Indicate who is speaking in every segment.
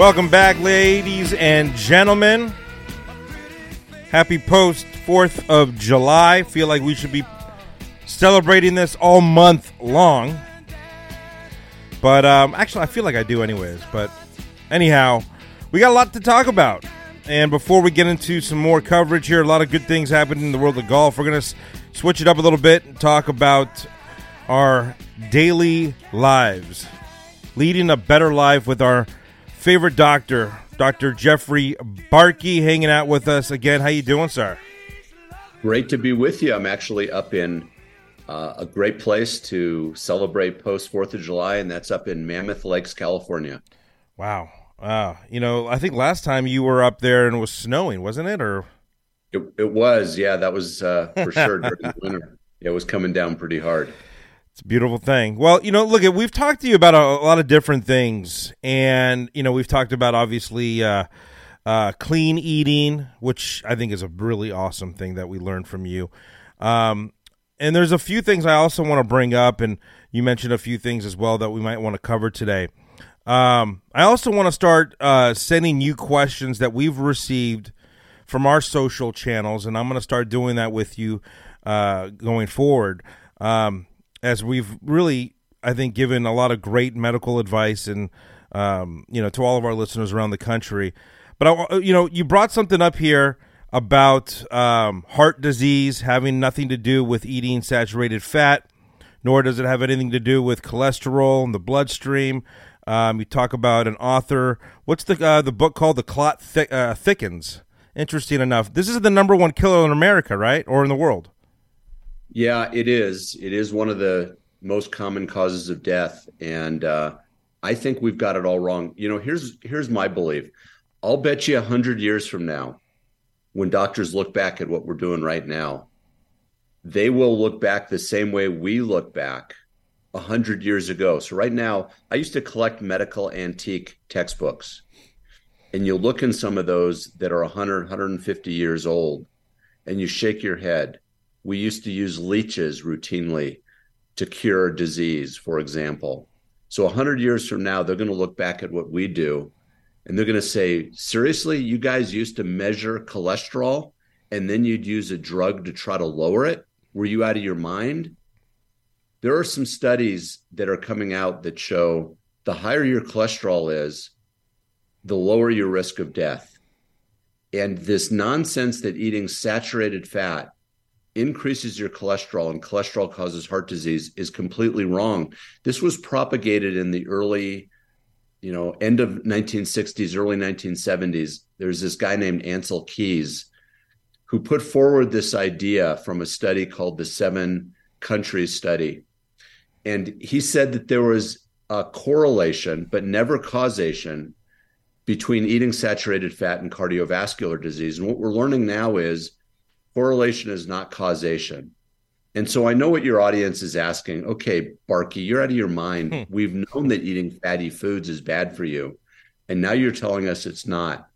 Speaker 1: Welcome back, ladies and gentlemen. Happy post 4th of July. Feel like we should be celebrating this all month long. But um, actually, I feel like I do, anyways. But anyhow, we got a lot to talk about. And before we get into some more coverage here, a lot of good things happening in the world of golf. We're going to s- switch it up a little bit and talk about our daily lives, leading a better life with our favorite doctor, Dr. Jeffrey Barke, hanging out with us again. How you doing, sir?
Speaker 2: Great to be with you. I'm actually up in uh, a great place to celebrate post Fourth of July, and that's up in Mammoth Lakes, California.
Speaker 1: Wow. Wow. You know, I think last time you were up there and it was snowing, wasn't it? Or
Speaker 2: It, it was, yeah, that was uh, for sure during the winter. It was coming down pretty hard.
Speaker 1: It's a beautiful thing. Well, you know, look, we've talked to you about a, a lot of different things, and you know, we've talked about obviously uh, uh, clean eating, which I think is a really awesome thing that we learned from you. Um, and there's a few things I also want to bring up, and you mentioned a few things as well that we might want to cover today. Um, I also want to start uh, sending you questions that we've received from our social channels, and I'm going to start doing that with you uh, going forward. Um, as we've really, I think, given a lot of great medical advice and um, you know to all of our listeners around the country. But I, you know, you brought something up here about um, heart disease having nothing to do with eating saturated fat, nor does it have anything to do with cholesterol in the bloodstream. Um, you talk about an author. What's the uh, the book called? The Clot Thi- uh, Thickens. Interesting enough, this is the number one killer in America, right, or in the world?
Speaker 2: Yeah, it is. It is one of the most common causes of death, and uh, I think we've got it all wrong. You know, here's here's my belief. I'll bet you a hundred years from now, when doctors look back at what we're doing right now, they will look back the same way we look back a hundred years ago. So right now, I used to collect medical antique textbooks, and you look in some of those that are 100, 150 years old, and you shake your head. We used to use leeches routinely to cure disease, for example. So 100 years from now, they're going to look back at what we do and they're going to say, seriously, you guys used to measure cholesterol and then you'd use a drug to try to lower it? Were you out of your mind? There are some studies that are coming out that show the higher your cholesterol is, the lower your risk of death. And this nonsense that eating saturated fat increases your cholesterol and cholesterol causes heart disease is completely wrong. This was propagated in the early, you know, end of 1960s, early 1970s. There's this guy named Ancel Keys who put forward this idea from a study called the Seven Countries Study. And he said that there was a correlation, but never causation, between eating saturated fat and cardiovascular disease. And what we're learning now is correlation is not causation. And so I know what your audience is asking. Okay, Barke, you're out of your mind.
Speaker 1: Hmm.
Speaker 2: We've known that eating fatty foods is bad for you. And now you're telling us it's not.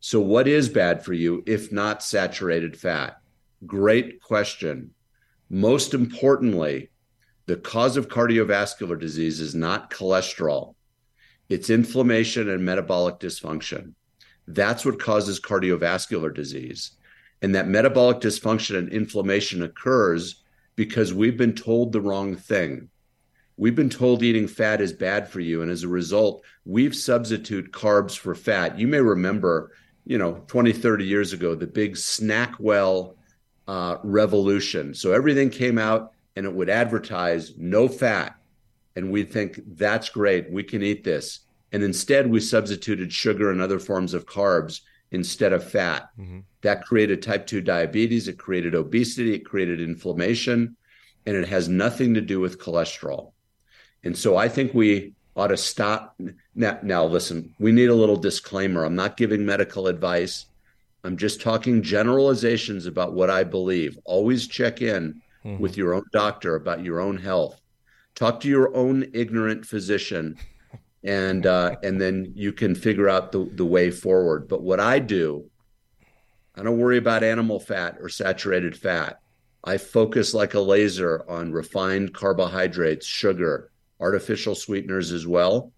Speaker 2: So, what is bad for you if not saturated fat? Great question. Most importantly, the cause of cardiovascular disease is not cholesterol, it's inflammation and metabolic dysfunction. That's what causes cardiovascular disease. And that metabolic dysfunction and inflammation occurs because we've been told the wrong thing. We've been told eating fat is bad for you. And as a result, we've substituted carbs for fat. You may remember, you know, 20, 30 years ago, the big Snackwell uh, revolution. So everything came out and it would advertise no fat. And we'd think, that's great. We can eat this. And instead, we substituted sugar and other forms of carbs instead of fat.
Speaker 1: Mhm.
Speaker 2: That created type 2 diabetes, it created obesity, it created inflammation, and it has nothing to do with cholesterol. And so I think we ought to stop. Now, now, listen, we need a little disclaimer. I'm not giving medical advice. I'm just talking generalizations about what I believe. Always check in
Speaker 1: Mhm.
Speaker 2: with your own doctor about your own health. Talk to your own ignorant physician and uh, and then you can figure out the the way forward. But what I do, I don't worry about animal fat or saturated fat. I focus like a laser on refined carbohydrates, sugar, artificial sweeteners as well,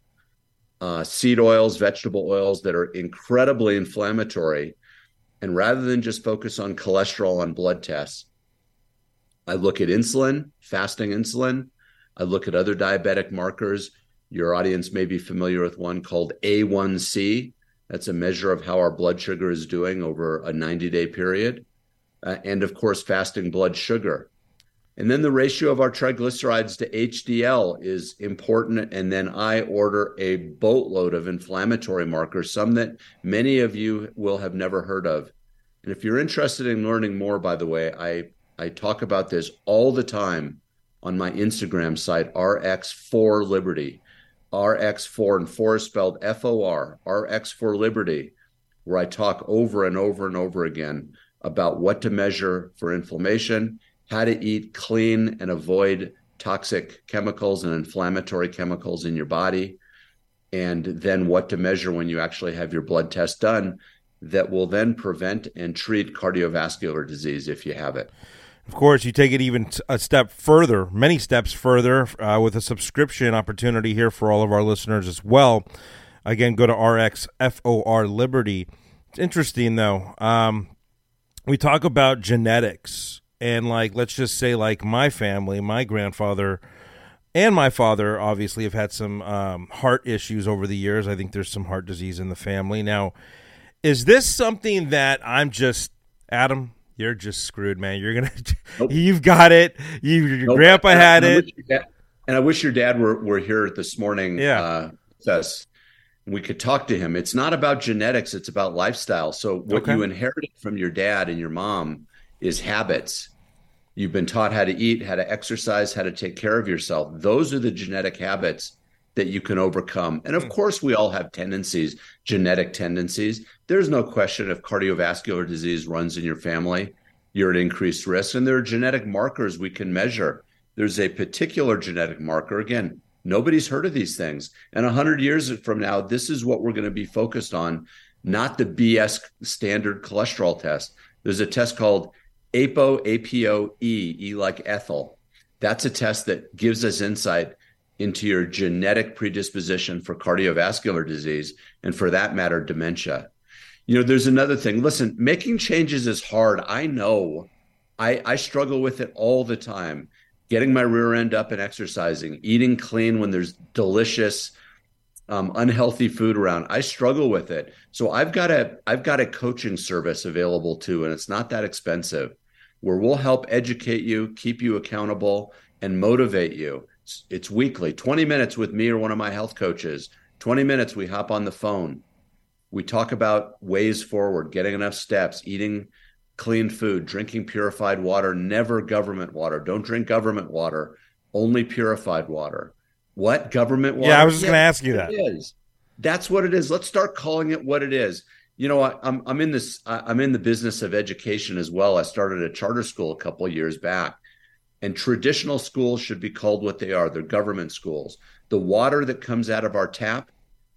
Speaker 2: uh, seed oils, vegetable oils that are incredibly inflammatory. And rather than just focus on cholesterol on blood tests, I look at insulin, fasting insulin. I look at other diabetic markers. Your audience may be familiar with one called A1C. That's a measure of how our blood sugar is doing over a 90 day period uh, and of course, fasting blood sugar. And then the ratio of our triglycerides to HDL is important. And then I order a boatload of inflammatory markers, some that many of you will have never heard of. And if you're interested in learning more, by the way, I, I talk about this all the time on my Instagram site, RX4 Liberty. RX4 and 4 is spelled F O R, RX4 Liberty, where I talk over and over and over again about what to measure for inflammation, how to eat clean and avoid toxic chemicals and inflammatory chemicals in your body, and then what to measure when you actually have your blood test done that will then prevent and treat cardiovascular disease if you have it.
Speaker 1: Of course, you take it even a step further, many steps further, uh, with a subscription opportunity here for all of our listeners as well. Again, go to RXFOR Liberty. It's interesting though. Um, we talk about genetics and like let's just say like my family my grandfather and my father obviously have had some um, heart issues over the years i think there's some heart disease in the family now is this something that i'm just adam you're just screwed man you're gonna nope. you've got it you, your nope. grandpa had
Speaker 2: and
Speaker 1: it
Speaker 2: dad, and i wish your dad were, were here this morning
Speaker 1: yeah
Speaker 2: uh, us we could talk to him. It's not about genetics, it's about lifestyle. So what okay. you inherited from your dad and your mom is habits. You've been taught how to eat, how to exercise, how to take care of yourself. Those are the genetic habits that you can overcome. And of hmm. course, we all have tendencies, genetic tendencies. There's no question if cardiovascular disease runs in your family, you're at increased risk. And there are genetic markers we can measure. There's a particular genetic marker, again, Nobody's heard of these things. And 100 years from now, this is what we're going to be focused on, not the BS standard cholesterol test. There's a test called APO, APOE, E, E like ethyl. That's a test that gives us insight into your genetic predisposition for cardiovascular disease and, for that matter, dementia. You know, there's another thing. Listen, making changes is hard. I know. I, I struggle with it all the time getting my rear end up and exercising, eating clean when there's delicious, um, unhealthy food around. I struggle with it. So I've got a I've got a coaching service available too, and it's not that expensive, where we'll help educate you, keep you accountable, and motivate you. It's, it's weekly, 20 minutes with me or one of my health coaches. 20 minutes, we hop on the phone. We talk about ways forward, getting enough steps, eating clean food, drinking purified water, never government water. Don't drink government water, only purified water. What government water?
Speaker 1: Yeah, I was just yeah, going to ask you that.
Speaker 2: Is. That's what it is. Let's start calling it what it is. You know, I, am I'm in this. I'm in the business of education as well. I started a charter school a couple of years back, and traditional schools should be called what they are. They're government schools. The water that comes out of our tap,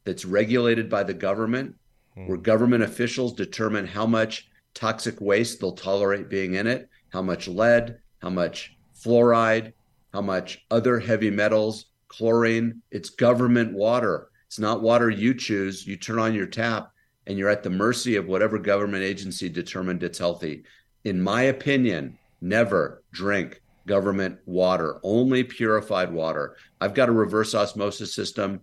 Speaker 2: that's regulated by the government, hmm. where government officials determine how much toxic waste they'll tolerate being in it, how much lead, how much fluoride, how much other heavy metals, chlorine. It's government water. It's not water you choose. You turn on your tap and you're at the mercy of whatever government agency determined it's healthy. In my opinion, never drink government water, only purified water. I've got a reverse osmosis system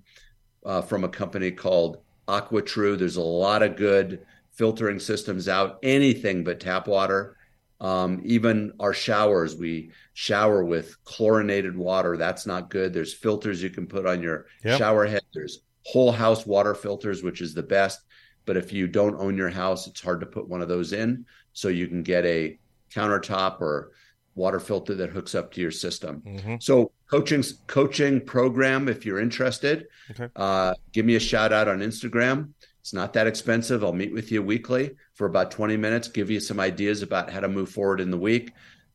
Speaker 2: uh, from a company called AquaTrue. There's a lot of good filtering systems out anything but tap water. Um, even our showers, we shower with chlorinated water. That's not good. There's filters you can put on your yep. shower head. There's whole house water filters, which is the best. But if you don't own your house, it's hard to put one of those in. So you can get a countertop or water filter that hooks up to your system. Mm-hmm. So coaching coaching program, if you're interested, okay. uh, give me a shout out on Instagram. It's not that expensive. I'll meet with you weekly for about 20 minutes, give you some ideas about how to move forward in the week,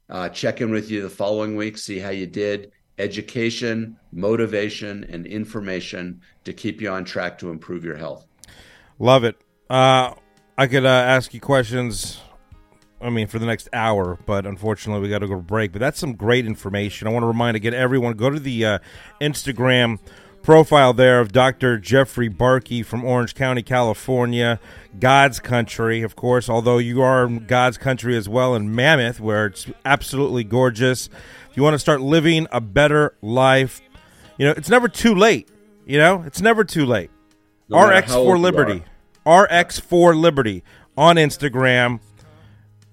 Speaker 2: uh, check in with you the following week, see how you did. education, motivation, and information to keep you on track to improve your health.
Speaker 1: Love it. Uh, I could uh, ask you questions. I mean, for the next hour, but unfortunately, we got to go to break. But that's some great information. I want to remind again everyone go to the uh, Instagram profile there of Dr. Jeffrey Barke from Orange County, California, God's country, of course. Although you are God's country as well in Mammoth, where it's absolutely gorgeous. If you want to start living a better life, you know it's never too late. You know it's never too late.
Speaker 2: No
Speaker 1: RX for Liberty. RX for Liberty on Instagram.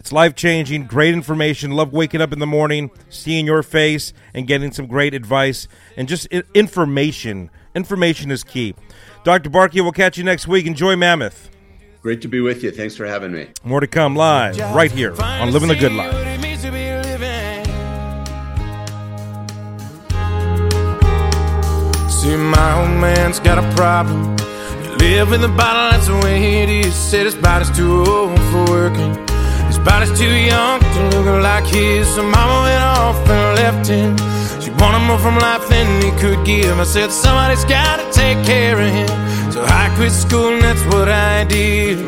Speaker 1: It's life changing, great information. Love waking up in the morning, seeing your face, and getting some great advice and just information. Information is key. Dr. Barke, we'll catch you next week. Enjoy Mammoth.
Speaker 2: Great to be with you. Thanks for having me.
Speaker 1: More to come live right here on Living the Good Life.
Speaker 3: What it means to be living. See, my old man's got a problem. He live in the bottle, that's the way it is. Said his body's too old for working. Body's too young to look like his. So mama went off and left him. She wanted more from life than he could give. I said, somebody's gotta take care of him. So I quit school and that's what I did.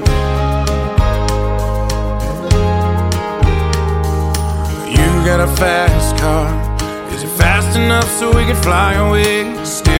Speaker 3: You got a fast car. Is it fast enough so we can fly away?